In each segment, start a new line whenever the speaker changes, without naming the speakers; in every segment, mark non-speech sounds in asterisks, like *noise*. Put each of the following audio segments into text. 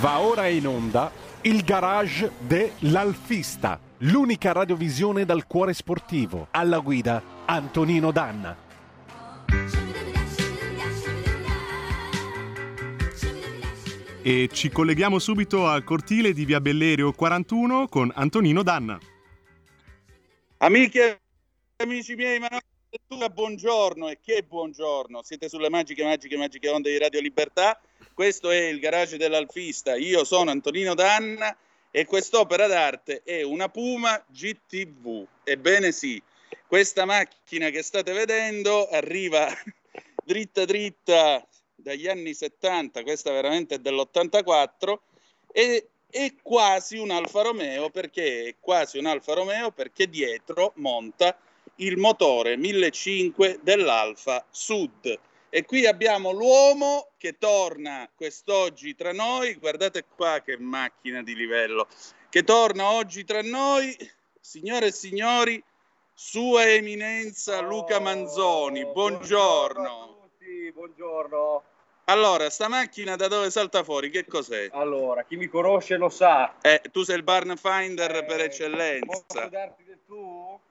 Va ora in onda il garage dell'Alfista, l'unica radiovisione dal cuore sportivo. Alla guida Antonino Danna.
E ci colleghiamo subito al cortile di Via Bellerio 41 con Antonino Danna.
Amiche e amici miei, ma buongiorno e che buongiorno. Siete sulle magiche, magiche, magiche onde di Radio Libertà. Questo è il garage dell'Alfista. Io sono Antonino Danna e quest'opera d'arte è una Puma GTV. Ebbene sì, questa macchina che state vedendo arriva *laughs* dritta dritta dagli anni 70, questa veramente è dell'84 e è quasi un Alfa Romeo perché è quasi un Alfa Romeo perché dietro monta il motore 1500 dell'Alfa Sud. E qui abbiamo l'uomo che torna quest'oggi tra noi, guardate qua che macchina di livello, che torna oggi tra noi, signore e signori, Sua Eminenza Luca Manzoni, buongiorno.
Buongiorno a tutti, buongiorno.
Allora, sta macchina da dove salta fuori? Che cos'è?
Allora, chi mi conosce lo sa.
Eh, tu sei il barn finder
Eh,
per eccellenza.
Posso darti?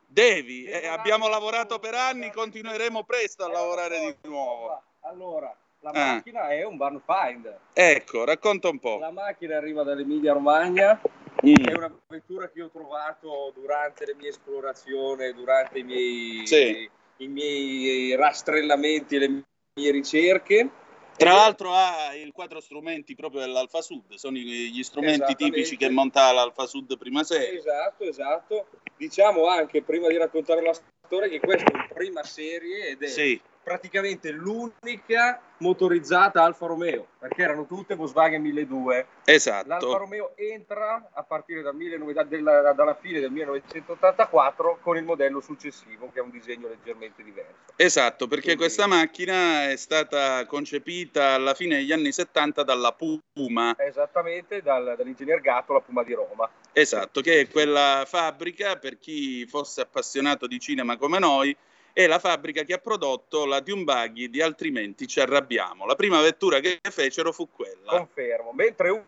Devi, eh, abbiamo lavorato per anni, continueremo presto a
Eh,
lavorare di nuovo.
Allora, la
Ah.
macchina è un barn finder.
Ecco, racconta un po'.
La macchina arriva dall'Emilia Romagna,
Mm.
è una vettura che ho trovato durante le mie esplorazioni, durante i miei,
Sì.
i miei rastrellamenti e le mie ricerche.
Tra l'altro ha il quadro strumenti proprio dell'Alfa Sud, sono i- gli strumenti tipici che monta l'Alfa Sud prima serie.
Esatto, esatto. Diciamo anche, prima di raccontare la storia, che questa è una prima serie ed è
Sì,
praticamente l'unica motorizzata Alfa Romeo, perché erano tutte Volkswagen 1200. L'Alfa
esatto.
Romeo entra a partire dal 1900 della, dalla fine del 1984 con il modello successivo, che è un disegno leggermente diverso.
Esatto, perché
Quindi-
questa macchina è stata concepita alla fine degli anni 70 dalla Puma,
Esattamente dal- dall'ingegner Gatto, la Puma di Roma.
esatto, che è quella fabbrica, per chi fosse appassionato di cinema come noi, è la fabbrica che ha prodotto la Dune di Altrimenti ci arrabbiamo. La prima vettura che fecero fu quella.
Confermo. Mentre un-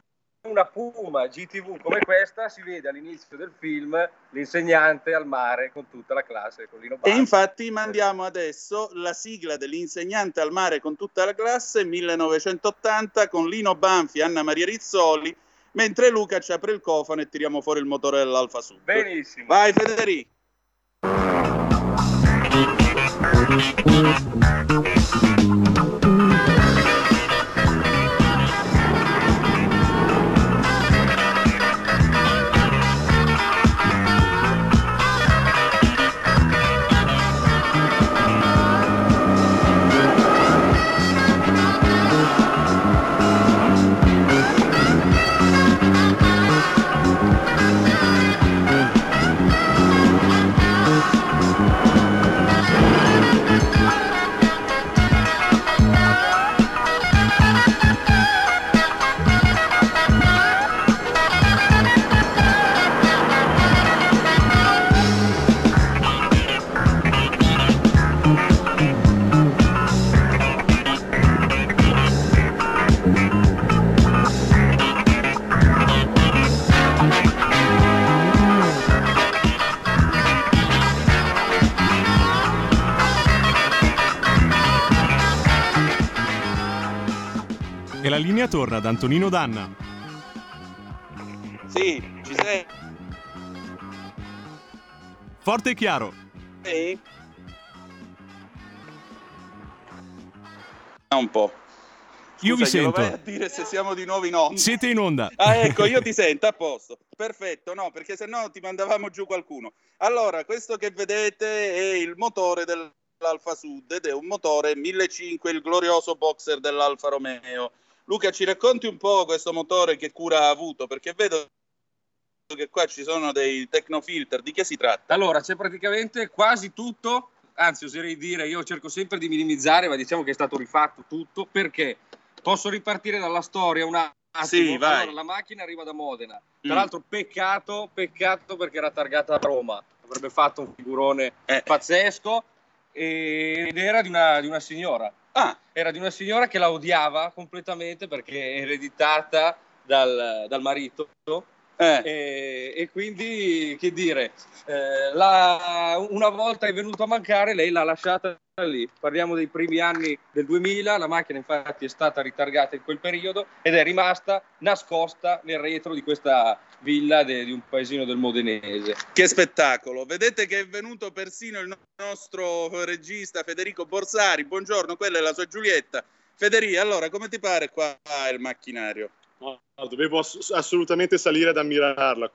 una Puma GTV come questa si vede all'inizio del film l'insegnante al mare con tutta la classe, con Lino
E
Banfi.
infatti mandiamo adesso la sigla dell'insegnante al mare con tutta la classe 1980 con Lino Banfi e Anna Maria Rizzoli, mentre Luca ci apre il cofano e tiriamo fuori il motore dell'Alfa Sud.
Benissimo.
Vai Federico. Thank you.
E la linea torna ad Antonino Danna.
Sì, ci sei?
Forte e chiaro.
Sì? Un po'.
Io vi
Scusa,
sento.
vai a dire se siamo di nuovo in onda.
Siete in onda.
Ah, ecco, io ti sento, a posto. Perfetto, no, perché se no ti mandavamo giù qualcuno. Allora, questo che vedete è il motore dell'Alfa Sud ed è un motore 1500, il glorioso boxer dell'Alfa Romeo. Luca, ci racconti un po' questo motore che cura ha avuto, perché vedo che qua ci sono dei tecnofilter, di che si tratta?
Allora, c'è praticamente quasi tutto, anzi oserei dire, io cerco sempre di minimizzare, ma diciamo che è stato rifatto tutto, perché posso ripartire dalla storia un attimo.
Sì, vai.
Allora, la macchina arriva da Modena, tra
Mm.
l'altro peccato, peccato perché era targata a Roma, avrebbe fatto un figurone
Eh.
pazzesco ed era di una, di una signora.
Ah,
Era di una signora che la odiava completamente perché ereditata dal, dal marito eh. E, e, quindi, che dire, eh, la, una volta è venuto a mancare, lei l'ha lasciata lì. Parliamo dei primi anni del 2000, la macchina infatti è stata ritargata in quel periodo ed è rimasta nascosta nel retro di questa villa de, di un paesino del Modenese.
Che spettacolo! Vedete che è venuto persino il nostro regista Federico Borsari. Buongiorno, quella è la sua Giulietta. Federico, allora come ti pare qua il macchinario?
No, dovevo ass- assolutamente salire ad ammirarla.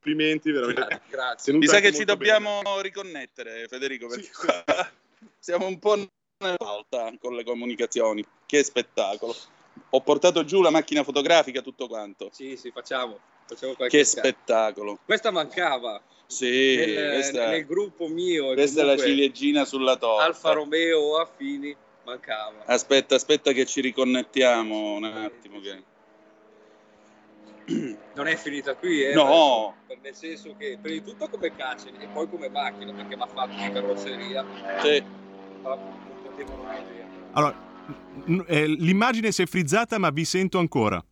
Complimenti, veramente. *laughs*
Grazie. Mi sa che ci dobbiamo bene. riconnettere, Federico, perché sì. *laughs* siamo un po' nella volta con le comunicazioni. Che spettacolo. Ho portato giù la macchina fotografica, tutto quanto.
Sì, sì, facciamo. facciamo
che spettacolo.
Questa mancava.
Sì,
nel,
questa,
nel gruppo mio.
Questa è la ciliegina sulla torta.
Alfa Romeo Affini mancava.
Aspetta, aspetta che ci riconnettiamo un attimo. Che... *clears throat*
Non è finita qui, eh?
No!
Per, nel senso che, prima di tutto come caccia e poi come macchina, perché mi ha fatto di carrozzeria.
Sì.
Ma non.
Allora, eh, l'immagine si è frizzata, ma vi sento ancora.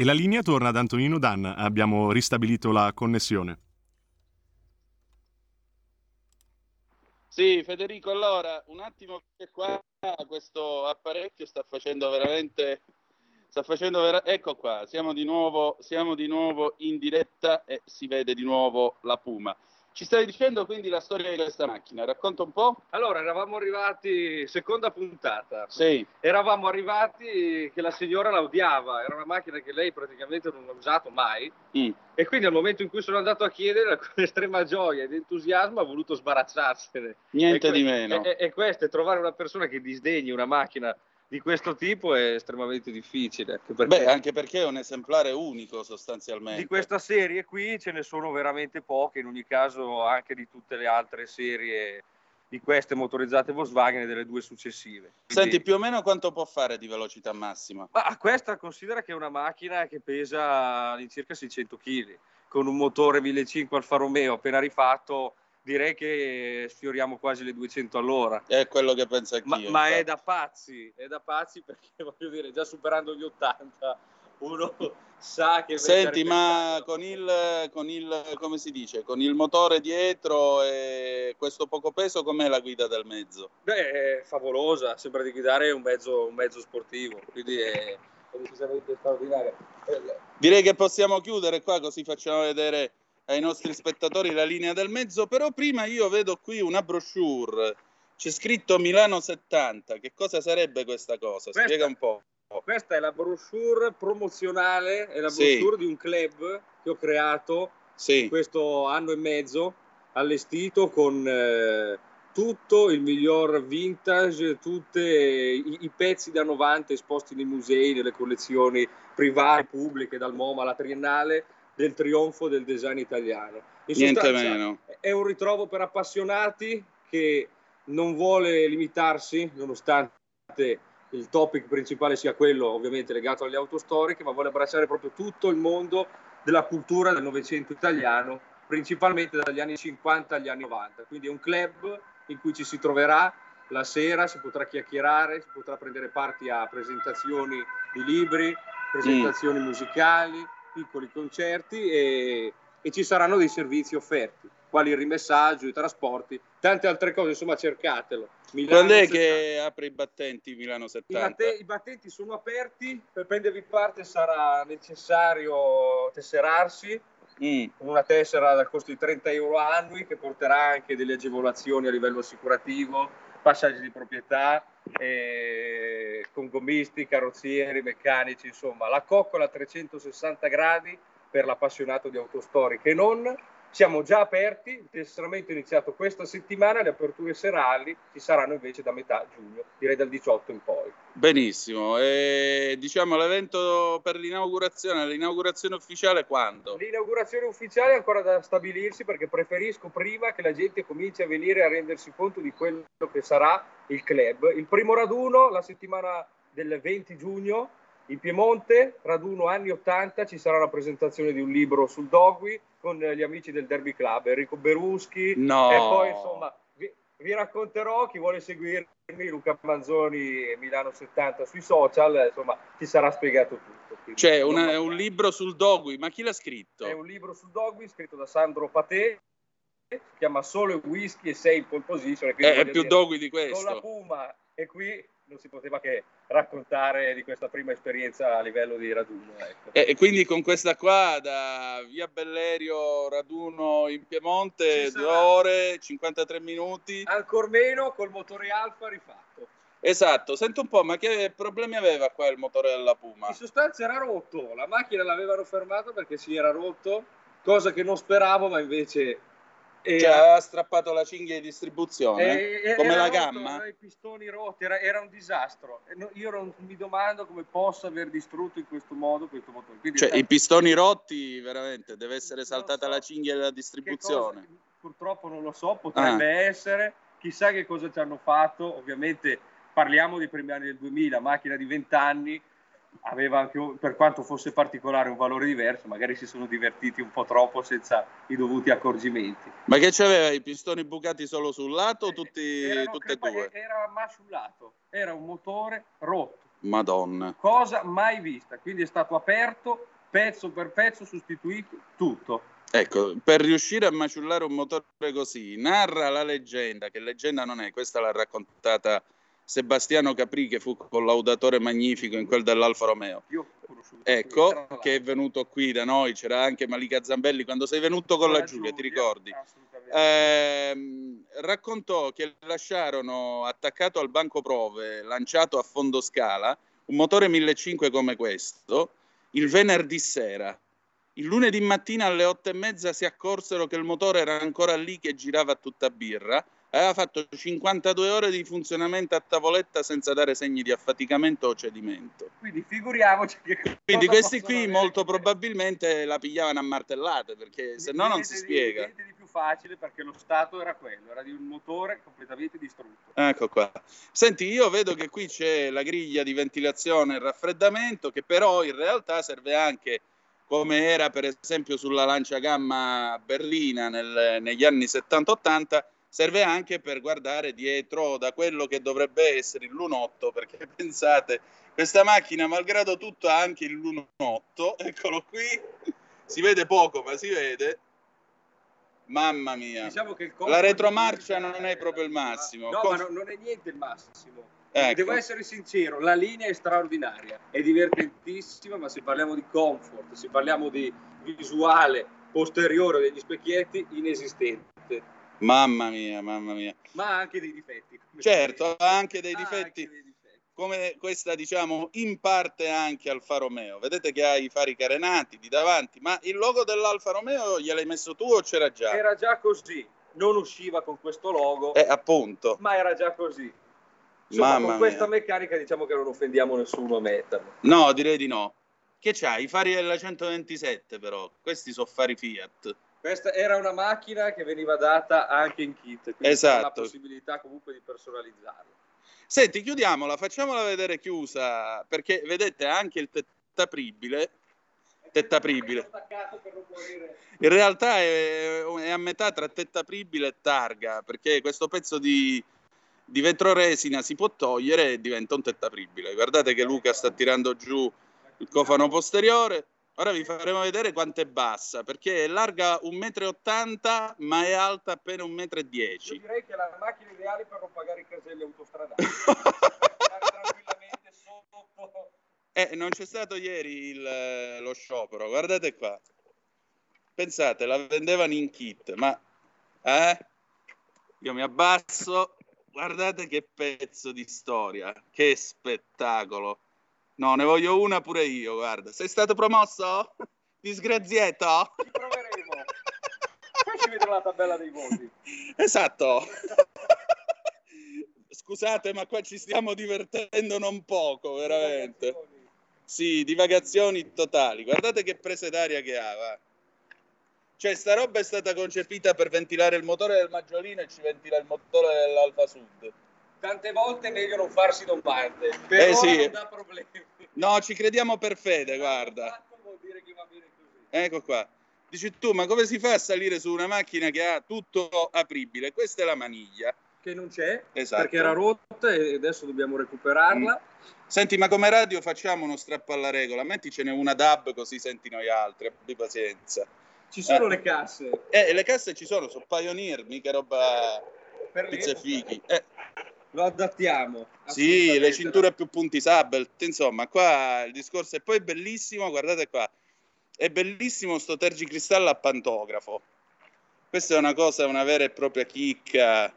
E la linea torna ad Antonino Danna, abbiamo ristabilito la connessione.
Sì, Federico, allora un attimo che qua questo apparecchio sta facendo veramente sta facendo vera... ecco qua, siamo di nuovo siamo di nuovo in diretta e si vede di nuovo la Puma. Ci stai dicendo quindi la storia di questa macchina, racconta un po'.
Allora, eravamo arrivati, seconda puntata.
Sì.
Eravamo arrivati che la signora la odiava, era una macchina che lei praticamente non ha usato mai. Mm. E quindi al momento in cui sono andato a chiedere, *laughs* con estrema gioia ed entusiasmo, ha voluto sbarazzarsene.
Niente e di meno.
E, e questo è trovare una persona che disdegni una macchina di questo tipo è estremamente difficile.
Anche perché, Beh, anche perché è un esemplare unico sostanzialmente.
Di questa serie qui ce ne sono veramente poche, in ogni caso anche di tutte le altre serie di queste motorizzate Volkswagen e delle due successive.
Quindi... Senti, più o meno quanto può fare di velocità massima?
Ma questa considera che è una macchina che pesa all'incirca 600 kg, con un motore 1500 Alfa Romeo appena rifatto direi che sfioriamo quasi le 200 all'ora.
È quello che penso anch'io.
Ma, ma è da pazzi, è da pazzi perché *laughs* voglio dire, già superando gli 80, uno *laughs* sa che...
Senti, ma con il, con il, come si dice, con il motore dietro e questo poco peso, com'è la guida del mezzo?
Beh, è favolosa, sembra di guidare un mezzo, un mezzo sportivo, quindi è, è decisamente straordinaria.
Direi che possiamo chiudere qua così facciamo vedere ai nostri spettatori la linea del mezzo, però prima io vedo qui una brochure, c'è scritto Milano 70, che cosa sarebbe questa cosa? Questa, Spiega un po'.
Questa è la brochure promozionale, è la brochure sì. di un club che ho creato sì. in questo anno e mezzo, allestito con eh, tutto il miglior vintage, tutti i, i, pezzi da 90 esposti nei musei, nelle collezioni private, pubbliche, dal MoMA alla Triennale, del trionfo del design italiano.
In Niente meno.
È un ritrovo per appassionati che non vuole limitarsi, nonostante il topic principale sia quello ovviamente legato alle auto storiche, ma vuole abbracciare proprio tutto il mondo della cultura del Novecento italiano, principalmente dagli anni 50 agli anni 90. Quindi è un club in cui ci si troverà la sera si potrà chiacchierare, si potrà prendere parte a presentazioni di libri, presentazioni mm. musicali, piccoli concerti e, e ci saranno dei servizi offerti quali il rimessaggio, i trasporti, tante altre cose, insomma cercatelo.
Milano Quando è 70. che apre i battenti Milano 70?
I, batte- I, battenti sono aperti, per prendervi parte sarà necessario tesserarsi, mm. una tessera dal costo di 30 euro annui che porterà anche delle agevolazioni a livello assicurativo, passaggi di proprietà, eh, con gommisti, carrozzieri, meccanici, insomma la coccola a 360 gradi per l'appassionato di autostoriche e non siamo già aperti, il tesseramento è iniziato questa settimana, le aperture serali ci saranno invece da metà giugno, direi dal 18 in poi.
Benissimo, e diciamo l'evento per l'inaugurazione, l'inaugurazione ufficiale quando?
L'inaugurazione ufficiale è ancora da stabilirsi perché preferisco prima che la gente cominci a venire a rendersi conto di quello che sarà il club. Il primo raduno la settimana del 20 giugno in Piemonte, raduno anni 80, ci sarà la presentazione di un libro sul Dogui con gli amici del Derby Club, Enrico Beruschi
no.
e poi insomma vi, vi, racconterò chi vuole seguirmi, Luca Manzoni Milano 70 sui social, insomma ci sarà spiegato tutto.
C'è una, un libro sul Dogui, ma chi l'ha scritto?
È un libro sul Dogui scritto da Sandro Patè, si chiama Solo whisky e sei in pole position.
È, è più Dogui di questo.
Con la Puma e qui non si poteva che raccontare di questa prima esperienza a livello di raduno. Ecco.
E, e, quindi con questa qua da via Bellerio raduno in Piemonte, due ore, 53 minuti.
Ancor meno col motore Alfa rifatto.
Esatto, sento un po', ma che problemi aveva qua il motore della Puma?
In sostanza era rotto, la macchina l'avevano fermato perché si era rotto, cosa che non speravo, ma invece
e cioè, aveva strappato la cinghia di distribuzione? E, come la gamma?
i pistoni rotti era, era un disastro. Io non, mi domando come possa aver distrutto in questo modo questo motore.
Quindi cioè, i pistoni rotti veramente deve essere saltata so. la cinghia della distribuzione.
Purtroppo non lo so potrebbe ah. essere. Chissà che cosa ci hanno fatto. Ovviamente parliamo dei primi anni del 2000 macchina di 20 anni aveva anche, per quanto fosse particolare, un valore diverso, magari si sono divertiti un po' troppo senza i dovuti accorgimenti.
Ma che c'aveva i pistoni bucati solo sul lato o tutti, Erano, tutte e due?
Era ma sul lato, era un motore rotto.
Madonna.
Cosa mai vista, quindi è stato aperto pezzo per pezzo, sostituito tutto.
Ecco, per riuscire a maciullare un motore così, narra la leggenda, che leggenda non è, questa l'ha raccontata Sebastiano Capri che fu collaudatore magnifico in quel dell'Alfa Romeo. Ecco, che è venuto qui da noi, c'era anche Malika Zambelli quando sei venuto con la Giulia, ti ricordi? Eh, raccontò che lasciarono attaccato al banco prove, lanciato a fondo scala, un motore 1500 come questo, il venerdì sera. Il lunedì mattina alle otto e mezza si accorsero che il motore era ancora lì che girava tutta birra aveva fatto 52 ore di funzionamento a tavoletta senza dare segni di affaticamento o cedimento.
Quindi figuriamoci che
Quindi questi qui molto probabilmente la pigliavano a martellate perché se no non si spiega.
Niente di più facile perché lo stato era quello, era di un motore completamente distrutto.
Ecco qua. Senti, io vedo che qui c'è la griglia di ventilazione e raffreddamento che però in realtà serve anche come era per esempio sulla lancia gamma berlina nel, negli anni 70-80 serve anche per guardare dietro da quello che dovrebbe essere il lunotto, perché *laughs* pensate, questa macchina, malgrado tutto, ha anche il lunotto, *laughs* eccolo qui, si vede poco, ma si vede. Mamma mia, diciamo la retromarcia non è proprio il massimo.
No, Cos- ma non è niente il massimo. Ecco. Devo essere sincero, la linea è straordinaria, è divertentissima, ma se parliamo di comfort, se parliamo di visuale posteriore degli specchietti, inesistente
Mamma mia, mamma mia.
Ma anche dei difetti.
Certo, ha anche dei difetti. Anche dei difetti. Come questa, diciamo, in parte anche Alfa Romeo. Vedete che ha i fari carenati di davanti, ma il logo dell'Alfa Romeo gliel'hai messo tu o c'era già?
Era già così. Non usciva con questo logo.
Eh, appunto.
Ma era già così. Insomma, Mamma con questa mia. meccanica diciamo che non offendiamo nessuno a metterlo.
No, direi di no. Che c'hai? I fari della 127 però. Questi sono fari Fiat.
Questa era una macchina che veniva data anche in kit, quindi
esatto.
la possibilità comunque di personalizzarla.
Senti, chiudiamola, facciamola vedere chiusa, perché vedete anche il tettapribile. Tettapribile. In realtà è, è, a metà tra tettapribile e targa, perché questo pezzo di, di vetroresina si può togliere e diventa un tettapribile. Guardate che Luca sta tirando giù il cofano posteriore. Ora vi faremo vedere quanto è bassa, perché è larga 1,80 m ma è alta appena 1,10 m. Io
direi che è la macchina ideale per non pagare i caselli autostradali. *laughs* tranquillamente
sotto. Eh, non c'è stato ieri il, lo sciopero, guardate qua. Pensate, la vendevano in kit, ma... Eh? Io mi abbasso, guardate che pezzo di storia, che spettacolo. No, ne voglio una pure io, guarda. Sei stato promosso? *laughs* Disgraziato?
Ci proveremo. Poi si vedrà la tabella dei voti.
Esatto. *laughs* Scusate, ma qua ci stiamo divertendo non poco, veramente. Sì, divagazioni totali. Guardate che prese d'aria che ha, va. Cioè, sta roba è stata concepita per ventilare il motore del Maggiolino e ci ventila il motore dell'Alfa Sud
tante volte è meglio non farsi domande, però eh sì. non dà problemi.
No, ci crediamo per fede, guarda. Vuol dire che va bene così. Ecco qua. Dici tu, ma come si fa a salire su una macchina che ha tutto apribile? Questa è la maniglia.
Che non c'è, esatto. perché era rotta e adesso dobbiamo recuperarla. Mm.
Senti, ma come radio facciamo uno strappo alla regola? Metticene una DAB così senti noi altri, abbi pazienza.
Ci sono eh. le casse.
Eh, le casse ci sono, sono Pioneer, mica roba pizza fichi. Eh
lo adattiamo.
Sì, le cinture più punti Sabelt, insomma, qua il discorso è poi bellissimo, guardate qua, è bellissimo sto tergicristallo a pantografo. Questa è una cosa, una vera e propria chicca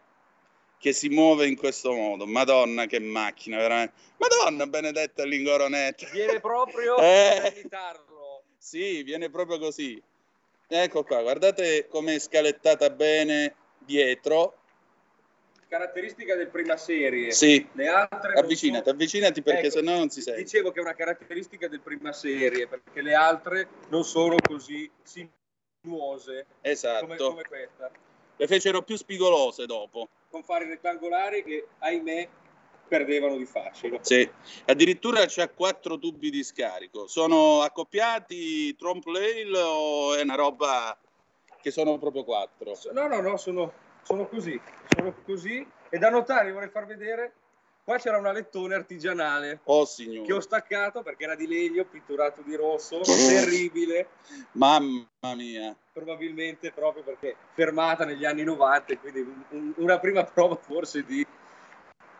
che si muove in questo modo. Madonna, che macchina, veramente. Madonna, benedetta l'Ingoronetta.
Viene proprio *laughs* eh, a imitarlo.
Sì, viene proprio così. Ecco qua, guardate come è scalettata bene dietro
caratteristica del prima serie.
Sì. Le altre avvicinati, sono... avvicinati perché ecco, sennò non si sente.
Dicevo che è una caratteristica del prima serie perché le altre non sono così sinuose
esatto.
come, come questa.
Le fecero più spigolose dopo.
Con fari rettangolari che, ahimè, perdevano di facile.
Sì, addirittura c'ha quattro tubi di scarico. Sono accoppiati trompe rail o è una roba che sono proprio quattro?
No, no, no, sono sono così, sono così. E da notare vorrei far vedere, qua c'era un alettone artigianale.
Oh signore.
Che ho staccato perché era di legno, pitturato di rosso, terribile.
Mamma mia.
Probabilmente proprio perché fermata negli anni 90, quindi un, un, una prima prova forse di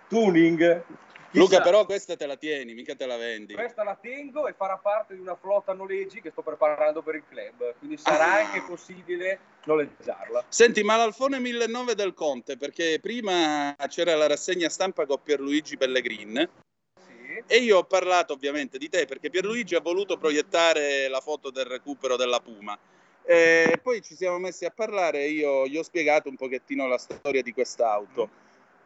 tuning.
Luca, però questa te la tieni, mica te la vendi.
Questa la tengo e farà parte di una flotta noleggi che sto preparando per il club, quindi sarà ah. anche possibile noleggiarla.
Senti, ma l'Alfone 1009 del Conte, perché prima c'era la rassegna stampa con Pierluigi Pellegrin. Sì. E io ho parlato ovviamente di te perché Pierluigi ha voluto proiettare la foto del recupero della Puma. E poi ci siamo messi a parlare e io gli ho spiegato un pochettino la storia di quest'auto. Mm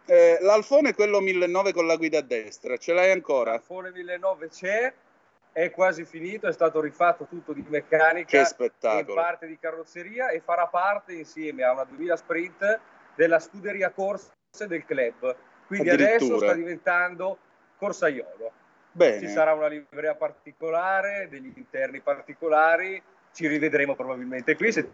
eh, L'Alfone è quello 1009 con la guida a destra, ce l'hai ancora?
L'Alfone 1009 c'è, è quasi finito, è stato rifatto tutto di meccanica
che spettacolo.
e parte di carrozzeria e farà parte insieme a una 2000 Sprint della scuderia corse del club. Quindi adesso sta diventando corsaiolo. Bene. Ci sarà una livrea particolare, degli interni particolari, ci rivedremo probabilmente qui. Se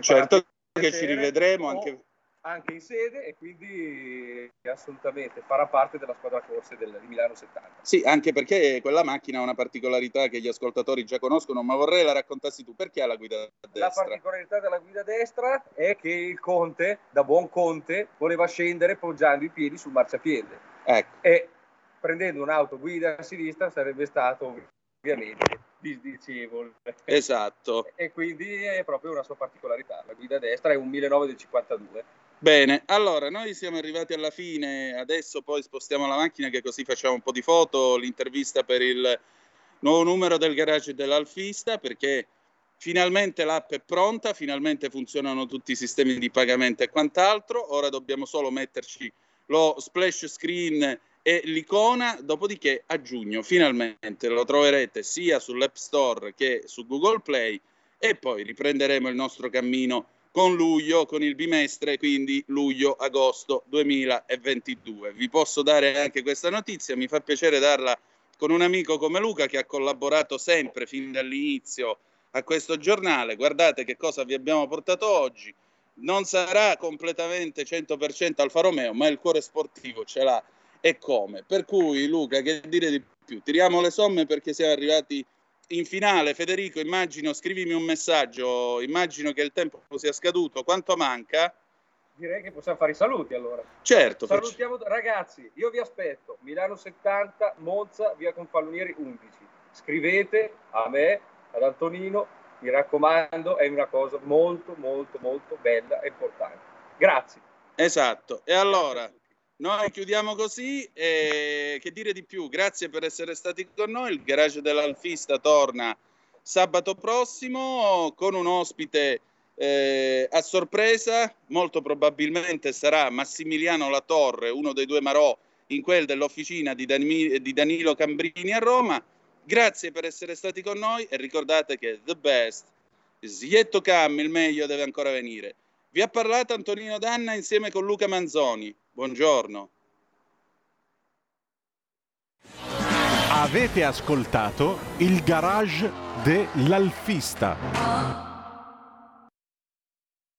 certo che ci rivedremo anche
anche in sede e quindi assolutamente farà parte della squadra corse del, Milano 70.
Sì, anche perché quella macchina ha una particolarità che gli ascoltatori già conoscono, ma vorrei la raccontassi tu, perché ha la guida destra?
La particolarità della guida destra è che il Conte, da buon Conte, voleva scendere poggiando i piedi sul marciapiede.
Ecco.
E prendendo un'auto guida a sinistra sarebbe stato ovviamente disdicevole.
Esatto.
E quindi è proprio una sua particolarità. La guida destra è un 1952.
Bene, allora noi siamo arrivati alla fine, adesso poi spostiamo la macchina che così facciamo un po' di foto, l'intervista per il nuovo numero del garage dell'Alfista perché finalmente l'app è pronta, finalmente funzionano tutti i sistemi di pagamento e quant'altro, ora dobbiamo solo metterci lo splash screen e l'icona, dopodiché a giugno finalmente lo troverete sia sull'App Store che su Google Play e poi riprenderemo il nostro cammino con luglio, con il bimestre, quindi luglio-agosto 2022. Vi posso dare anche questa notizia, mi fa piacere darla con un amico come Luca che ha collaborato sempre fin dall'inizio a questo giornale. Guardate che cosa vi abbiamo portato oggi. non sarà completamente 100% Alfa Romeo, ma il cuore sportivo ce l'ha e come. Per cui Luca, che dire di più? Tiriamo le somme perché siamo arrivati in finale. Federico, immagino, scrivimi un messaggio, immagino che il tempo sia scaduto. Quanto manca?
Direi che possiamo fare i saluti allora.
Certo.
Salutiamo faccio. ragazzi, io vi aspetto. Milano 70, Monza, via Confalonieri 11. Scrivete a me, ad Antonino, mi raccomando, è una cosa molto, molto, molto bella e importante. Grazie.
Esatto. E allora, noi chiudiamo così. E che dire di più? Grazie per essere stati con noi. Il garage dell'Alfista torna sabato prossimo con un ospite eh, a sorpresa. Molto probabilmente sarà Massimiliano Latorre, uno dei due Marò in quel dell'officina di, Dan- di Danilo Cambrini a Roma. Grazie per essere stati con noi e ricordate che the best is yet to come, il meglio deve ancora venire. Vi ha parlato Antonino Danna insieme con Luca Manzoni. Buongiorno.
Avete ascoltato il garage dell'Alfista.